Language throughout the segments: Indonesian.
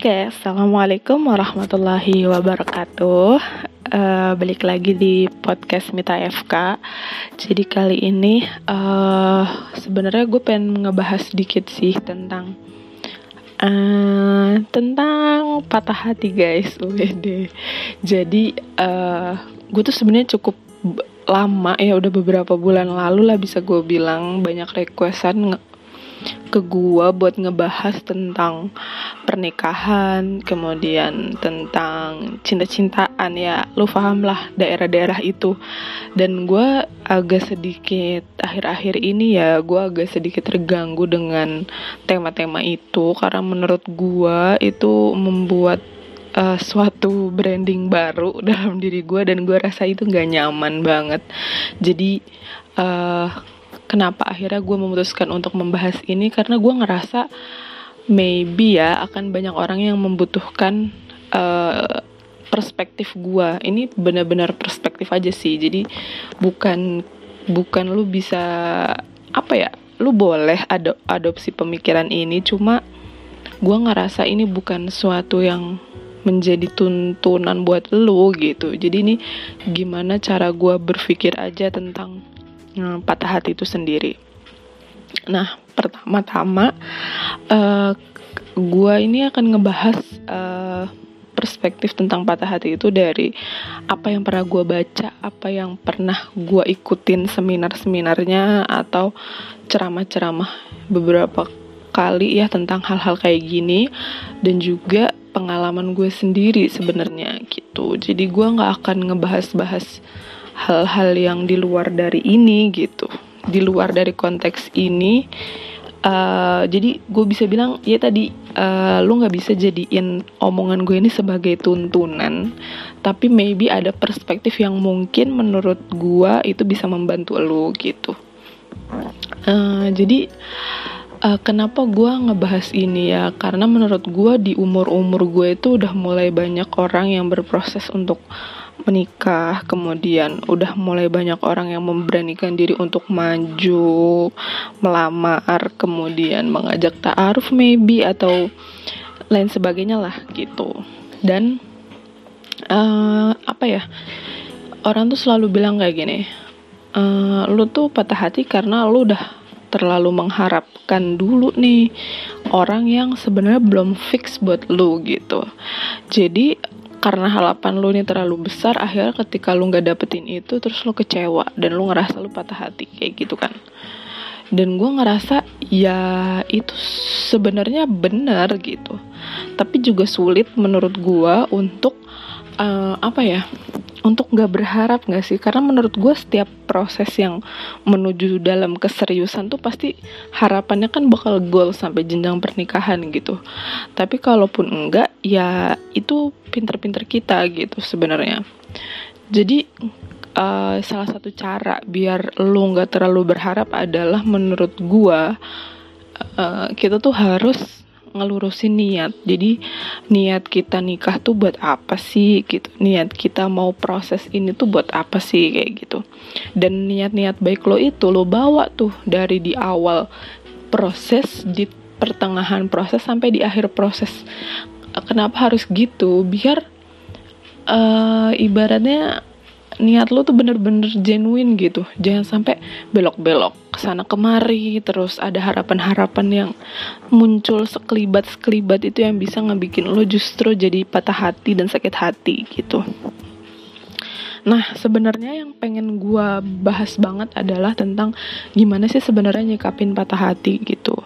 Oke, assalamualaikum warahmatullahi wabarakatuh. Uh, balik lagi di podcast Mita FK. Jadi kali ini uh, sebenarnya gue pengen ngebahas sedikit sih tentang uh, tentang patah hati guys. Wede. Jadi uh, gue tuh sebenarnya cukup lama ya udah beberapa bulan lalu lah bisa gue bilang banyak requestan ke gua buat ngebahas tentang pernikahan, kemudian tentang cinta-cintaan ya, lu paham lah daerah-daerah itu. Dan gua agak sedikit akhir-akhir ini ya, gua agak sedikit terganggu dengan tema-tema itu. Karena menurut gua itu membuat uh, suatu branding baru dalam diri gue dan gue rasa itu gak nyaman banget. Jadi uh, kenapa akhirnya gue memutuskan untuk membahas ini karena gue ngerasa maybe ya akan banyak orang yang membutuhkan uh, perspektif gue ini benar-benar perspektif aja sih. Jadi bukan bukan lu bisa apa ya lu boleh adop adopsi pemikiran ini. Cuma gue ngerasa ini bukan suatu yang menjadi tuntunan buat lu gitu. Jadi ini gimana cara gue berpikir aja tentang Hmm, patah hati itu sendiri. Nah, pertama-tama uh, gua ini akan ngebahas uh, perspektif tentang patah hati itu dari apa yang pernah gue baca, apa yang pernah gue ikutin seminar-seminarnya atau ceramah-ceramah beberapa kali ya tentang hal-hal kayak gini dan juga pengalaman gue sendiri sebenarnya gitu. Jadi gue nggak akan ngebahas-bahas hal-hal yang di luar dari ini gitu. Di luar dari konteks ini uh, jadi gue bisa bilang ya tadi uh, lu nggak bisa jadiin omongan gue ini sebagai tuntunan. Tapi maybe ada perspektif yang mungkin menurut gue itu bisa membantu lu gitu. Uh, jadi uh, kenapa gue ngebahas ini ya? Karena menurut gue di umur umur gue itu udah mulai banyak orang yang berproses untuk menikah, kemudian udah mulai banyak orang yang memberanikan diri untuk maju, melamar, kemudian mengajak ta'aruf maybe atau lain sebagainya lah gitu. Dan uh, apa ya? Orang tuh selalu bilang kayak gini, uh, lu tuh patah hati karena lu udah terlalu mengharapkan dulu nih orang yang sebenarnya belum fix buat lu gitu. Jadi karena harapan lu ini terlalu besar akhirnya ketika lu nggak dapetin itu terus lu kecewa dan lu ngerasa lu patah hati kayak gitu kan. Dan gue ngerasa ya itu sebenarnya benar gitu. Tapi juga sulit menurut gue untuk uh, apa ya untuk nggak berharap nggak sih? Karena menurut gue setiap proses yang menuju dalam keseriusan tuh pasti harapannya kan bakal goal sampai jenjang pernikahan gitu. Tapi kalaupun enggak ya itu pinter-pinter kita gitu sebenarnya. Jadi uh, salah satu cara biar lu nggak terlalu berharap adalah menurut gue uh, kita tuh harus ngelurusin niat. Jadi niat kita nikah tuh buat apa sih gitu? Niat kita mau proses ini tuh buat apa sih kayak gitu. Dan niat-niat baik lo itu lo bawa tuh dari di awal proses di pertengahan proses sampai di akhir proses. Kenapa harus gitu? Biar uh, ibaratnya niat lo tuh bener-bener genuine gitu. Jangan sampai belok-belok ke sana kemari terus ada harapan-harapan yang muncul sekelibat-sekelibat itu yang bisa ngebikin lo justru jadi patah hati dan sakit hati gitu Nah, sebenarnya yang pengen gue bahas banget adalah tentang gimana sih sebenarnya nyikapin patah hati gitu.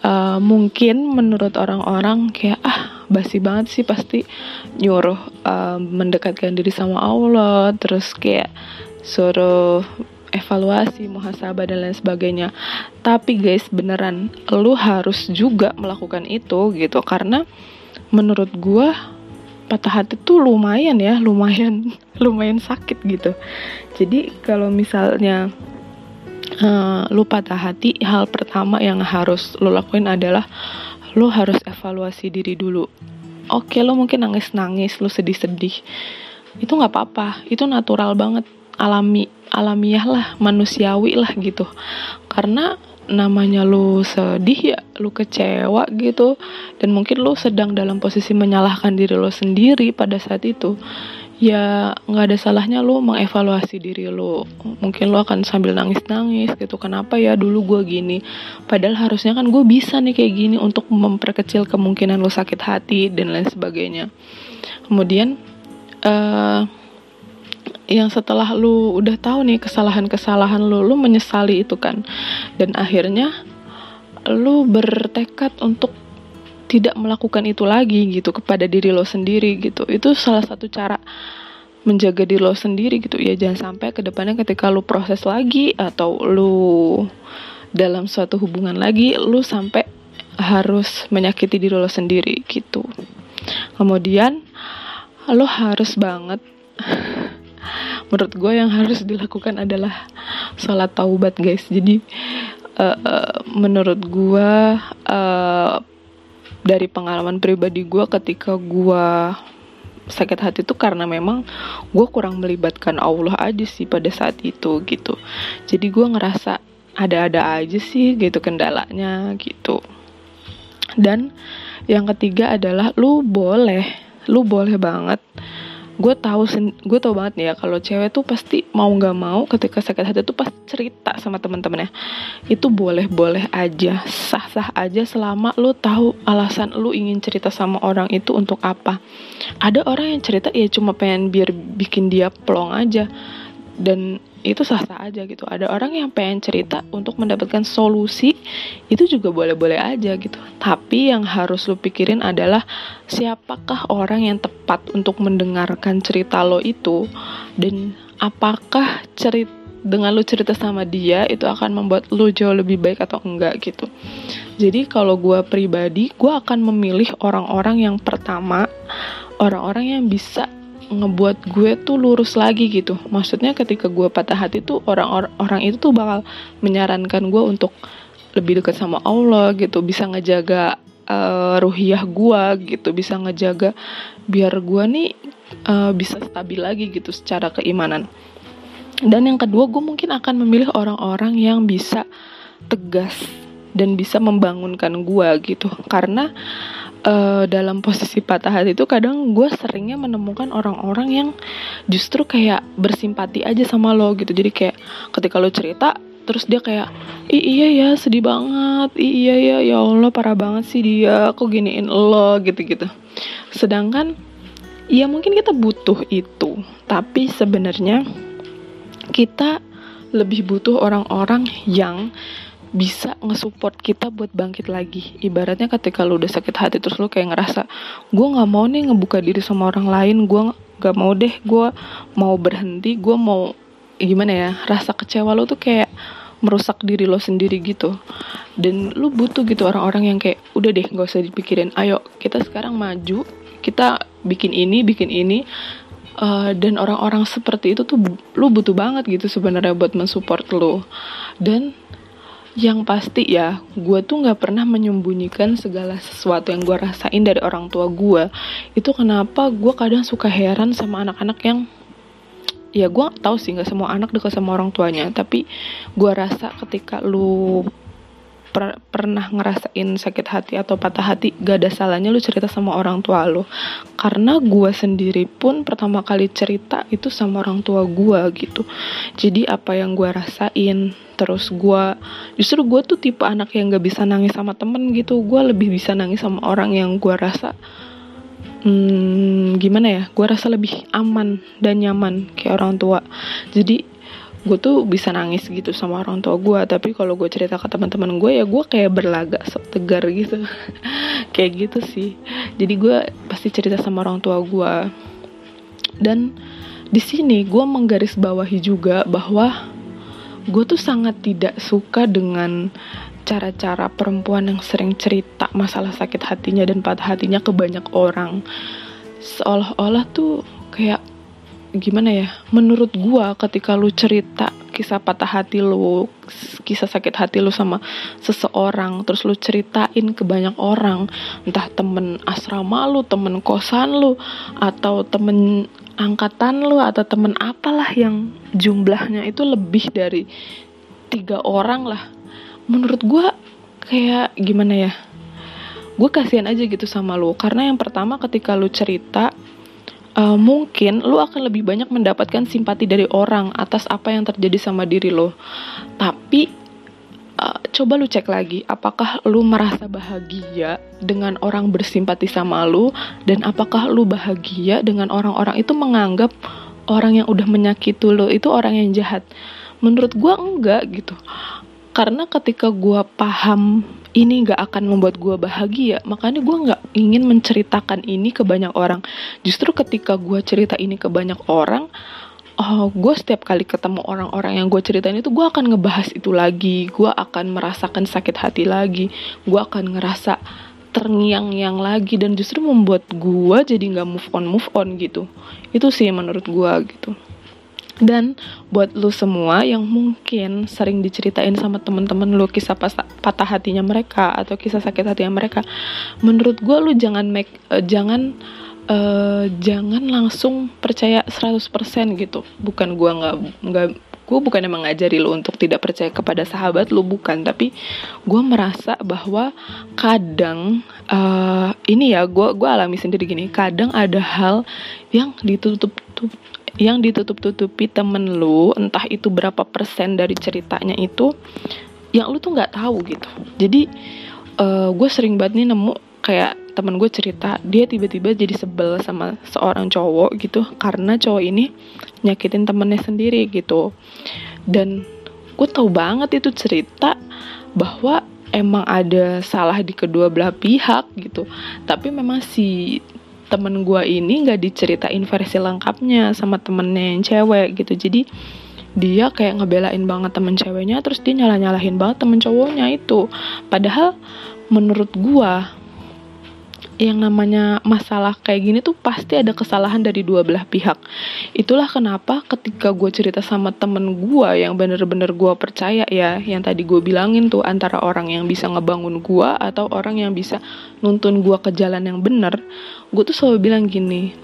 Uh, mungkin menurut orang-orang kayak ah basi banget sih pasti nyuruh um, mendekatkan diri sama Allah terus kayak suruh evaluasi, muhasabah dan lain sebagainya. Tapi guys, beneran lu harus juga melakukan itu gitu karena menurut gua patah hati tuh lumayan ya, lumayan lumayan sakit gitu. Jadi kalau misalnya uh, lu patah hati, hal pertama yang harus lu lakuin adalah lo harus evaluasi diri dulu oke lo mungkin nangis nangis lo sedih sedih itu nggak apa-apa itu natural banget alami alamiah lah manusiawi lah gitu. Karena namanya lu sedih ya lu kecewa gitu. Dan mungkin lu sedang dalam posisi menyalahkan diri lo sendiri pada saat itu. Ya nggak ada salahnya lo mengevaluasi diri lo mungkin lo akan sambil nangis-nangis gitu. Kenapa ya dulu gue gini? Padahal harusnya kan gue bisa nih kayak gini untuk memperkecil kemungkinan lo sakit hati dan lain sebagainya. Kemudian uh, yang setelah lu udah tahu nih kesalahan-kesalahan lu, lu menyesali itu kan. Dan akhirnya lu bertekad untuk tidak melakukan itu lagi gitu kepada diri lo sendiri gitu. Itu salah satu cara menjaga diri lo sendiri gitu. Ya jangan sampai ke depannya ketika lo proses lagi atau lo dalam suatu hubungan lagi lo sampai harus menyakiti diri lo sendiri gitu. Kemudian lo harus banget menurut gue yang harus dilakukan adalah sholat taubat guys. Jadi uh, uh, menurut gue uh, dari pengalaman pribadi gue ketika gue sakit hati itu karena memang gue kurang melibatkan Allah aja sih pada saat itu gitu. Jadi gue ngerasa ada-ada aja sih gitu kendalanya gitu. Dan yang ketiga adalah lu boleh lu boleh banget gue tahu gue tahu banget nih ya kalau cewek tuh pasti mau nggak mau ketika sakit hati tuh pasti cerita sama teman-temannya itu boleh boleh aja sah sah aja selama lu tahu alasan lu ingin cerita sama orang itu untuk apa. Ada orang yang cerita ya cuma pengen biar bikin dia plong aja. Dan itu sah-sah aja gitu. Ada orang yang pengen cerita untuk mendapatkan solusi, itu juga boleh-boleh aja gitu. Tapi yang harus lu pikirin adalah siapakah orang yang tepat untuk mendengarkan cerita lo itu dan apakah cerita dengan lu cerita sama dia itu akan membuat lu jauh lebih baik atau enggak gitu. Jadi kalau gue pribadi, gue akan memilih orang-orang yang pertama, orang-orang yang bisa ngebuat gue tuh lurus lagi gitu. Maksudnya ketika gue patah hati tuh orang orang itu tuh bakal menyarankan gue untuk lebih dekat sama Allah gitu. Bisa ngejaga uh, ruhiyah gue gitu. Bisa ngejaga biar gue nih uh, bisa stabil lagi gitu secara keimanan. Dan yang kedua gue mungkin akan memilih orang-orang yang bisa tegas dan bisa membangunkan gue gitu. Karena uh, dalam posisi patah hati itu kadang gue seringnya menemukan orang-orang yang justru kayak bersimpati aja sama lo gitu. Jadi kayak ketika lo cerita terus dia kayak iya ya sedih banget. Iya ya ya Allah parah banget sih dia. Kok giniin lo? Gitu-gitu. Sedangkan ya mungkin kita butuh itu. Tapi sebenarnya kita lebih butuh orang-orang yang bisa ngesupport kita buat bangkit lagi. Ibaratnya ketika lu udah sakit hati terus lu kayak ngerasa gue nggak mau nih ngebuka diri sama orang lain gue nggak mau deh gue mau berhenti gue mau gimana ya rasa kecewa lo tuh kayak merusak diri lo sendiri gitu. Dan lu butuh gitu orang-orang yang kayak udah deh nggak usah dipikirin ayo kita sekarang maju kita bikin ini bikin ini. Uh, dan orang-orang seperti itu tuh lu butuh banget gitu sebenarnya buat mensupport lo dan yang pasti ya gue tuh nggak pernah menyembunyikan segala sesuatu yang gue rasain dari orang tua gue itu kenapa gue kadang suka heran sama anak-anak yang ya gue tahu sih nggak semua anak dekat sama orang tuanya tapi gue rasa ketika lu per pernah ngerasain sakit hati atau patah hati gak ada salahnya lu cerita sama orang tua lu. Karena gue sendiri pun pertama kali cerita itu sama orang tua gue gitu. Jadi apa yang gue rasain terus gue justru gue tuh tipe anak yang gak bisa nangis sama temen gitu. Gue lebih bisa nangis sama orang yang gue rasa hmm, gimana ya gue rasa lebih aman dan nyaman kayak orang tua. Jadi gue tuh bisa nangis gitu sama orang tua gue tapi kalau gue cerita ke teman-teman gue ya gue kayak berlagak sok tegar gitu. Kayak gitu sih. Jadi gue pasti cerita sama orang tua gue dan di sini gue menggarisbawahi juga bahwa gue tuh sangat tidak suka dengan cara-cara perempuan yang sering cerita masalah sakit hatinya dan patah hatinya ke banyak orang. Seolah-olah tuh kayak gimana ya menurut gua ketika lu cerita kisah patah hati lu kisah sakit hati lu sama seseorang terus lu ceritain ke banyak orang entah temen asrama lu temen kosan lu atau temen angkatan lu atau temen apalah yang jumlahnya itu lebih dari tiga orang lah. Menurut gue kayak gimana ya gue kasihan aja gitu sama lo karena yang pertama ketika lo cerita uh, mungkin lo akan lebih banyak mendapatkan simpati dari orang atas apa yang terjadi sama diri lo. Tapi uh, coba lu cek lagi apakah lu merasa bahagia dengan orang bersimpati sama lu? Dan apakah lu bahagia dengan orang-orang itu menganggap orang yang udah menyakiti lo itu orang yang jahat? Menurut gue enggak gitu. Karena ketika gue paham ini gak akan membuat gue bahagia. Makanya gue gak ingin menceritakan ini ke banyak orang. Justru ketika gue cerita ini ke banyak orang oh gue setiap kali ketemu orang-orang yang gue ceritain itu gue akan ngebahas itu lagi. Gue akan merasakan sakit hati lagi. Gue akan ngerasa terngiang-ngiang lagi dan justru membuat gue jadi nggak move on move on gitu. Itu sih menurut gue gitu dan buat lu semua yang mungkin sering diceritain sama temen-temen lu kisah patah hatinya mereka atau kisah sakit hatinya mereka, menurut gue lu jangan make uh, jangan uh, jangan langsung percaya 100% gitu. Bukan gue nggak nggak gue bukan emang ngajari lo untuk tidak percaya kepada sahabat lo bukan tapi gue merasa bahwa kadang uh, ini ya gue gue alami sendiri gini kadang ada hal yang ditutup yang ditutup-tutupi temen lu entah itu berapa persen dari ceritanya itu yang lu tuh nggak tahu gitu. Jadi uh, gue sering banget nih nemu kayak temen gue cerita dia tiba-tiba jadi sebel sama seorang cowok gitu karena cowok ini nyakitin temennya sendiri gitu. Dan gue tahu banget itu cerita bahwa emang ada salah di kedua belah pihak gitu. Tapi memang si temen gue ini nggak diceritain versi lengkapnya sama temennya yang cewek gitu. Jadi dia kayak ngebelain banget temen ceweknya terus dia nyalah nyalahin banget temen cowoknya itu. Padahal menurut gue yang namanya masalah kayak gini tuh pasti ada kesalahan dari dua belah pihak. Itulah kenapa ketika gue cerita sama temen gue yang bener-bener gue percaya ya, yang tadi gue bilangin tuh antara orang yang bisa ngebangun gue atau orang yang bisa nuntun gue ke jalan yang bener, gue tuh selalu bilang gini,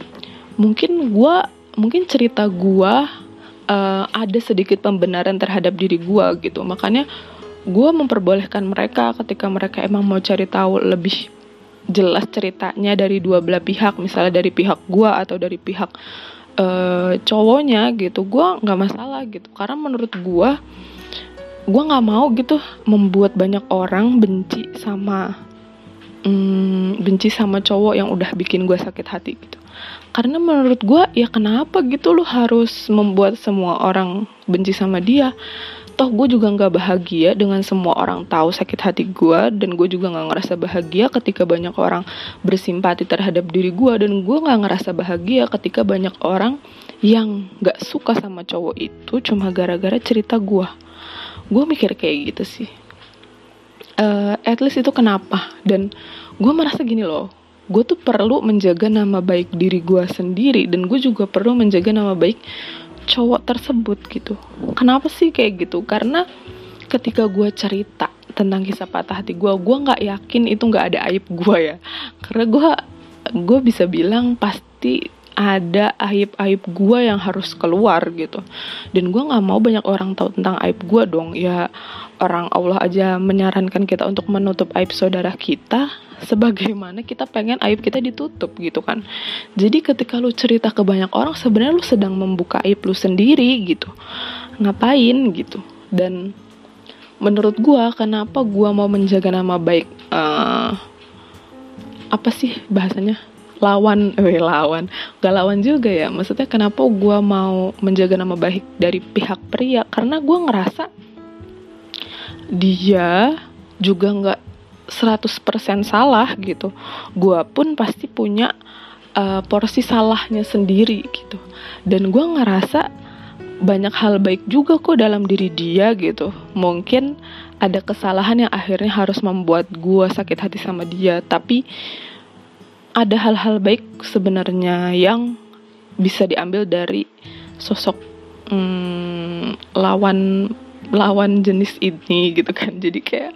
mungkin gue, mungkin cerita gue uh, ada sedikit pembenaran terhadap diri gue gitu, makanya gue memperbolehkan mereka ketika mereka emang mau cari tahu lebih jelas ceritanya dari dua belah pihak misalnya dari pihak gua atau dari pihak uh, cowoknya gitu gua nggak masalah gitu. Karena menurut gua gua nggak mau gitu membuat banyak orang benci sama um, benci sama cowok yang udah bikin gua sakit hati gitu. Karena menurut gua ya kenapa gitu lu harus membuat semua orang benci sama dia toh gue juga nggak bahagia dengan semua orang tahu sakit hati gue dan gue juga nggak ngerasa bahagia ketika banyak orang bersimpati terhadap diri gue dan gue nggak ngerasa bahagia ketika banyak orang yang nggak suka sama cowok itu cuma gara-gara cerita gue gue mikir kayak gitu sih. Uh, at least itu kenapa? Dan gue merasa gini loh gue tuh perlu menjaga nama baik diri gue sendiri dan gue juga perlu menjaga nama baik cowok tersebut gitu. Kenapa sih kayak gitu? Karena ketika gue cerita tentang kisah patah hati gue gue nggak yakin itu nggak ada aib gue ya. Karena gue gue bisa bilang pasti ada aib-aib gue yang harus keluar gitu. Dan gue nggak mau banyak orang tahu tentang aib gue dong. Ya orang Allah aja menyarankan kita untuk menutup aib saudara kita sebagaimana kita pengen aib kita ditutup gitu kan. Jadi ketika lu cerita ke banyak orang sebenarnya lu sedang membuka aib lu sendiri gitu. Ngapain gitu? Dan menurut gua kenapa gua mau menjaga nama baik uh, apa sih bahasanya? Lawan eh lawan. Gak lawan juga ya. Maksudnya kenapa gue mau menjaga nama baik dari pihak pria? Karena gue ngerasa dia juga nggak 100% salah gitu. Gue pun pasti punya uh, porsi salahnya sendiri gitu. Dan gue ngerasa banyak hal baik juga kok dalam diri dia gitu. Mungkin ada kesalahan yang akhirnya harus membuat gue sakit hati sama dia. Tapi ada hal-hal baik sebenarnya yang bisa diambil dari sosok hmm, lawan lawan jenis ini gitu kan. Jadi kayak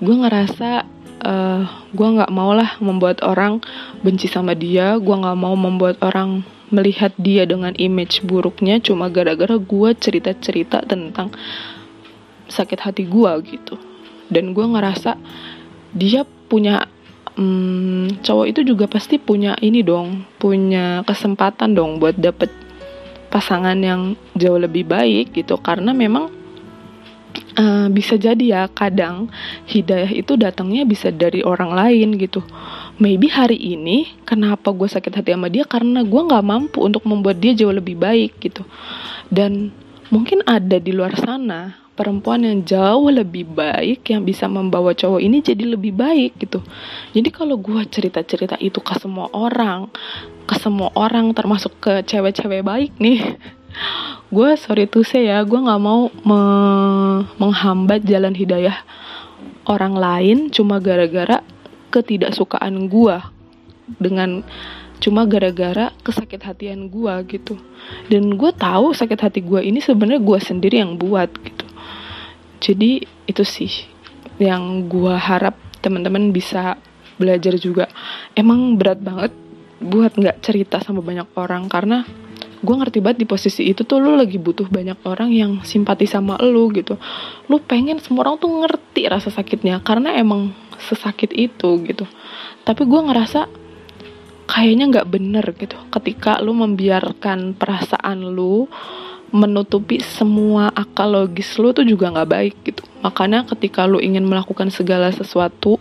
gue ngerasa uh, gue nggak mau lah membuat orang benci sama dia. Gue nggak mau membuat orang melihat dia dengan image buruknya cuma gara-gara gue cerita-cerita tentang sakit hati gue gitu. Dan gue ngerasa dia punya hmm, cowok itu juga pasti punya ini dong punya kesempatan dong buat dapet pasangan yang jauh lebih baik gitu. Karena memang uh, bisa jadi ya kadang hidayah itu datangnya bisa dari orang lain gitu. Maybe hari ini kenapa gue sakit hati sama dia? Karena gue nggak mampu untuk membuat dia jauh lebih baik gitu. Dan mungkin ada di luar sana perempuan yang jauh lebih baik yang bisa membawa cowok ini jadi lebih baik gitu. Jadi kalau gue cerita-cerita itu ke semua orang, ke semua orang termasuk ke cewek-cewek baik nih, gue sorry tuh saya ya, gue nggak mau me menghambat jalan hidayah orang lain cuma gara-gara ketidaksukaan gue dengan cuma gara-gara kesakit hatian gue gitu. Dan gue tahu sakit hati gue ini sebenarnya gue sendiri yang buat gitu. Jadi itu sih yang gue harap teman-teman bisa belajar juga. Emang berat banget buat nggak cerita sama banyak orang karena gue ngerti banget di posisi itu tuh lu lagi butuh banyak orang yang simpati sama lu gitu. Lu pengen semua orang tuh ngerti rasa sakitnya karena emang sesakit itu gitu. Tapi gue ngerasa kayaknya nggak bener gitu. Ketika lu membiarkan perasaan lu menutupi semua akal logis lu tuh juga nggak baik gitu. Makanya ketika lu ingin melakukan segala sesuatu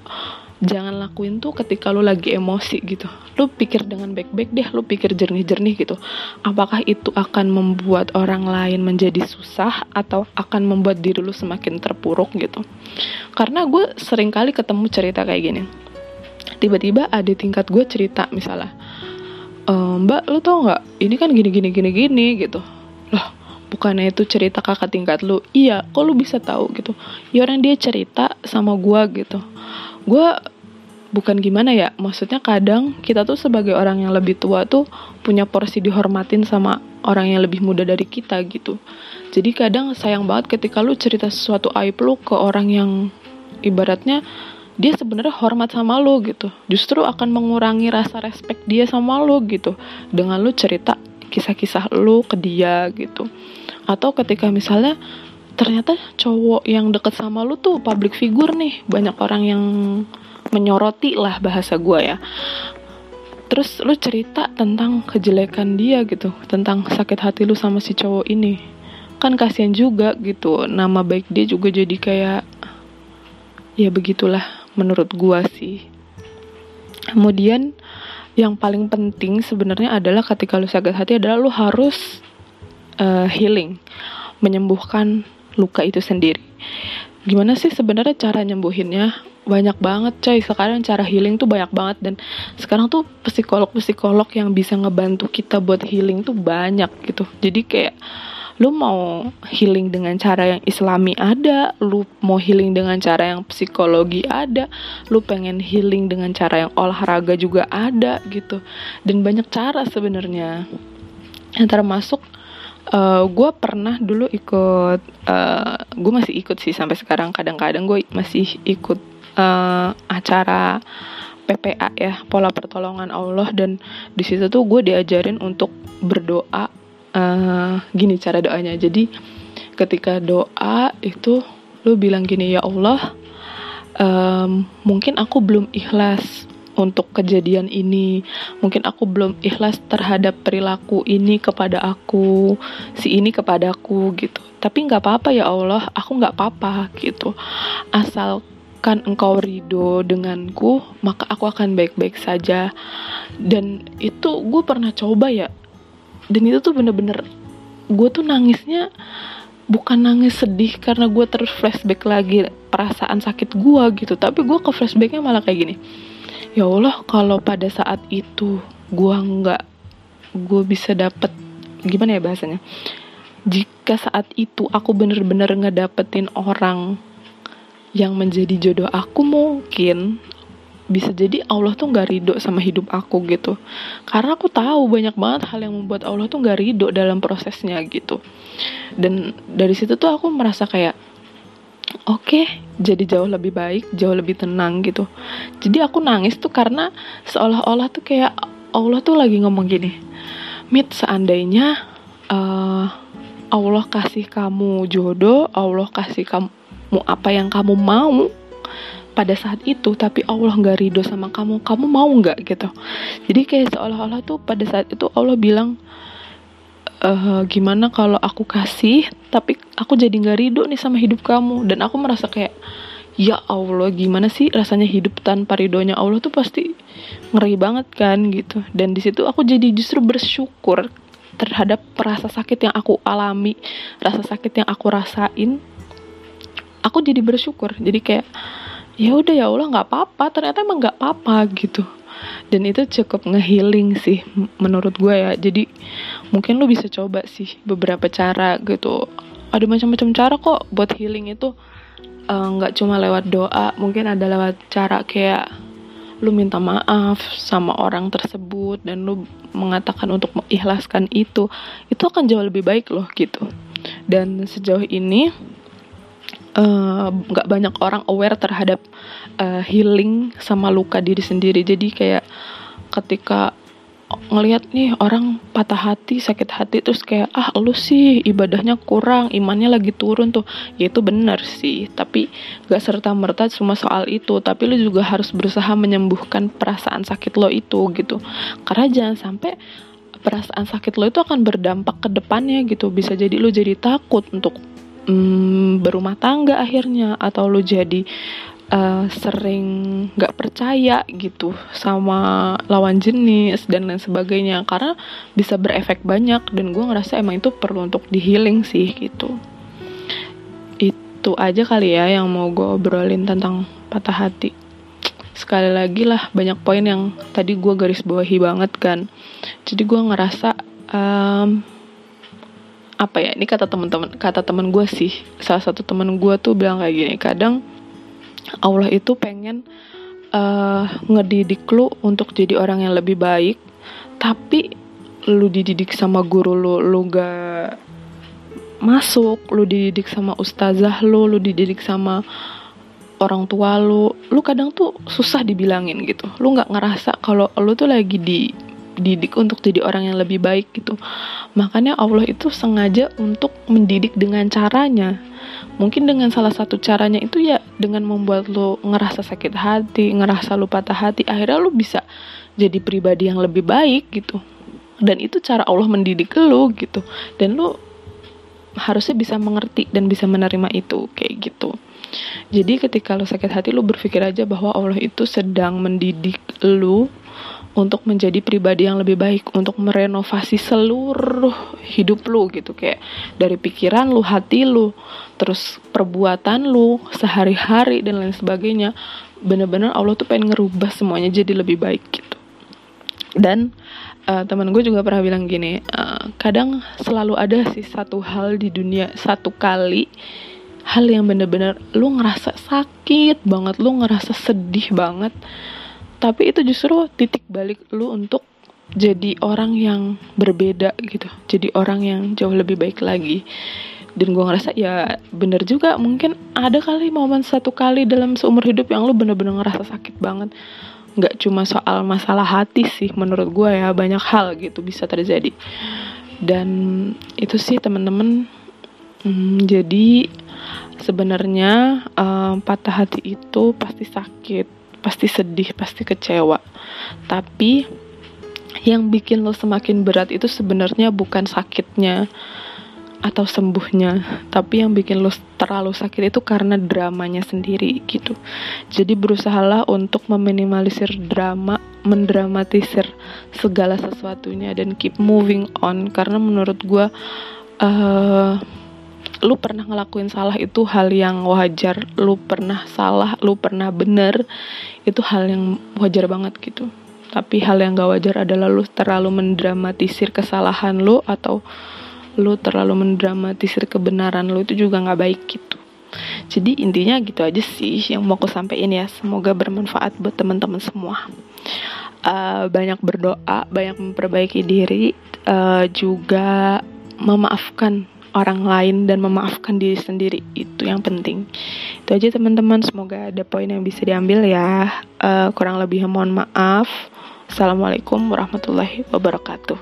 jangan lakuin tuh ketika lu lagi emosi gitu. Lu pikir dengan baik-baik deh lu pikir jernih-jernih gitu. Apakah itu akan membuat orang lain menjadi susah atau akan membuat diri lu semakin terpuruk gitu? Karena gue sering kali ketemu cerita kayak gini. Tiba-tiba ada tingkat gue cerita misalnya e, mbak lu tau nggak? Ini kan gini gini gini gini gitu. Loh bukannya itu cerita kakak tingkat lu? Iya kok lu bisa tahu gitu? Ya orang dia cerita sama gua gitu gua bukan gimana ya maksudnya kadang kita tuh sebagai orang yang lebih tua tuh punya porsi dihormatin sama orang yang lebih muda dari kita gitu. Jadi kadang sayang banget ketika lu cerita sesuatu aib lu ke orang yang ibaratnya dia sebenarnya hormat sama lu gitu. Justru akan mengurangi rasa respect dia sama lu gitu. Dengan lu cerita kisah-kisah lu ke dia gitu. Atau ketika misalnya ternyata cowok yang deket sama lu tuh public figure nih. Banyak orang yang menyoroti lah bahasa gue ya. Terus lu cerita tentang kejelekan dia gitu tentang sakit hati lu sama si cowok ini. Kan kasihan juga gitu nama baik dia juga jadi kayak ya begitulah menurut gue sih. Kemudian yang paling penting sebenarnya adalah ketika lu sakit hati adalah lu harus uh, healing, menyembuhkan luka itu sendiri. Gimana sih sebenarnya cara nyembuhinnya? Banyak banget coy, sekarang cara healing tuh banyak banget dan sekarang tuh psikolog-psikolog yang bisa ngebantu kita buat healing tuh banyak gitu. Jadi kayak lu mau healing dengan cara yang islami ada, lu mau healing dengan cara yang psikologi ada, lu pengen healing dengan cara yang olahraga juga ada gitu. Dan banyak cara sebenarnya. Yang termasuk uh, eh, gue pernah dulu ikut uh, eh, gue masih ikut sih sampai sekarang. Kadang-kadang gue masih ikut uh, acara PPA ya pola pertolongan Allah. Dan di situ tuh gue diajarin untuk berdoa uh, gini cara doanya. Jadi ketika doa itu lu bilang gini ya Allah um, mungkin aku belum ikhlas untuk kejadian ini. Mungkin aku belum ikhlas terhadap perilaku ini kepada aku, si ini kepada aku gitu. Tapi nggak apa-apa ya Allah, aku nggak apa-apa gitu. Asalkan engkau ridho denganku, maka aku akan baik-baik saja. Dan itu gue pernah coba ya. Dan itu tuh bener-bener, gue tuh nangisnya bukan nangis sedih karena gue terus flashback lagi perasaan sakit gue gitu tapi gue ke flashbacknya malah kayak gini ya Allah kalau pada saat itu gua nggak gue bisa dapet gimana ya bahasanya? Jika saat itu aku bener-bener ngedapetin orang yang menjadi jodoh aku mungkin bisa jadi Allah tuh nggak ridho sama hidup aku gitu. Karena aku tahu banyak banget hal yang membuat Allah tuh nggak ridho dalam prosesnya gitu. Dan dari situ tuh aku merasa kayak oke. Okay, jadi jauh lebih baik jauh lebih tenang gitu. Jadi aku nangis tuh karena seolah-olah tuh kayak Allah tuh lagi ngomong gini Mit seandainya uh, Allah kasih kamu jodoh Allah kasih kamu apa yang kamu mau pada saat itu tapi Allah nggak ridho sama kamu kamu mau nggak? Gitu. Jadi kayak seolah-olah tuh pada saat itu Allah bilang e, gimana kalau aku kasih tapi aku jadi nggak ridho nih sama hidup kamu. Dan aku merasa kayak ya Allah gimana sih rasanya hidup tanpa ridhonya Allah tuh pasti ngeri banget kan gitu. Dan di situ aku jadi justru bersyukur terhadap rasa sakit yang aku alami, rasa sakit yang aku rasain, aku jadi bersyukur. Jadi kayak ya udah ya Allah nggak apa-apa, ternyata emang nggak apa-apa gitu. Dan itu cukup ngehealing sih menurut gue ya. Jadi mungkin lu bisa coba sih beberapa cara gitu. Ada macam-macam cara kok buat healing itu eh, nggak uh, cuma lewat doa, mungkin ada lewat cara kayak lu minta maaf sama orang tersebut dan lu mengatakan untuk mengikhlaskan itu itu akan jauh lebih baik loh gitu dan sejauh ini nggak uh, banyak orang aware terhadap uh, healing sama luka diri sendiri. Jadi kayak ketika ngelihat nih orang patah hati sakit hati terus kayak ah lu sih ibadahnya kurang imannya lagi turun tuh. Ya itu benar sih tapi gak serta merta cuma soal itu. Tapi lu juga harus berusaha menyembuhkan perasaan sakit lo itu gitu. Karena jangan sampai perasaan sakit lo itu akan berdampak ke depannya gitu. Bisa jadi lu jadi takut untuk mm, berumah tangga akhirnya atau lu jadi uh, sering nggak percaya gitu sama lawan jenis dan lain sebagainya. Karena bisa berefek banyak dan gue ngerasa emang itu perlu untuk di healing sih gitu. Itu aja kali ya yang mau gue obrolin tentang patah hati. Sekali lagi lah banyak poin yang tadi gue garis bawahi banget kan. Jadi gue ngerasa um, apa ya ini kata teman-teman kata teman gue sih. Salah satu teman gue tuh bilang kayak gini kadang Allah itu pengen uh, ngedidik lu untuk jadi orang yang lebih baik tapi lu dididik sama guru lu lu gak masuk lu dididik sama ustazah lu lu dididik sama orang tua lu. Lu kadang tuh susah dibilangin gitu. Lu nggak ngerasa kalau lu tuh lagi dididik untuk jadi orang yang lebih baik gitu. Makanya Allah itu sengaja untuk mendidik dengan caranya. Mungkin dengan salah satu caranya itu ya dengan membuat lo ngerasa sakit hati ngerasa lo patah hati akhirnya lo bisa jadi pribadi yang lebih baik gitu. Dan itu cara Allah mendidik lo gitu. Dan lo harusnya bisa mengerti dan bisa menerima itu kayak gitu. Jadi ketika lo sakit hati lo berpikir aja bahwa Allah itu sedang mendidik lo untuk menjadi pribadi yang lebih baik untuk merenovasi seluruh hidup lu gitu. Kayak dari pikiran lu hati lu terus perbuatan lu sehari-hari dan lain sebagainya. Bener-bener Allah tuh pengen ngerubah semuanya jadi lebih baik gitu. Dan uh, teman gue juga pernah bilang gini uh, kadang selalu ada sih satu hal di dunia satu kali hal yang bener-bener lu ngerasa sakit banget lu ngerasa sedih banget tapi itu justru titik balik lu untuk jadi orang yang berbeda gitu. Jadi orang yang jauh lebih baik lagi. Dan gue ngerasa ya bener juga mungkin ada kali momen satu kali dalam seumur hidup yang lu bener-bener ngerasa sakit banget. Nggak cuma soal masalah hati sih menurut gue ya banyak hal gitu bisa terjadi. Dan itu sih temen-temen hmm, jadi sebenarnya um, patah hati itu pasti sakit pasti sedih, pasti kecewa. Tapi yang bikin lo semakin berat itu sebenarnya bukan sakitnya atau sembuhnya, tapi yang bikin lo terlalu sakit itu karena dramanya sendiri gitu. Jadi berusahalah untuk meminimalisir drama, mendramatisir segala sesuatunya dan keep moving on karena menurut gue uh, lu pernah ngelakuin salah itu hal yang wajar lu pernah salah lu pernah bener itu hal yang wajar banget gitu. Tapi hal yang gak wajar adalah lu terlalu mendramatisir kesalahan lu atau lu terlalu mendramatisir kebenaran lu itu juga gak baik gitu. Jadi intinya gitu aja sih yang mau aku sampaikan ya. Semoga bermanfaat buat teman-teman semua. Uh, banyak berdoa banyak memperbaiki diri uh, juga memaafkan orang lain dan memaafkan diri sendiri. Itu yang penting. Itu aja teman-teman. Semoga ada poin yang bisa diambil ya. Uh, kurang lebih mohon maaf. Assalamualaikum warahmatullahi wabarakatuh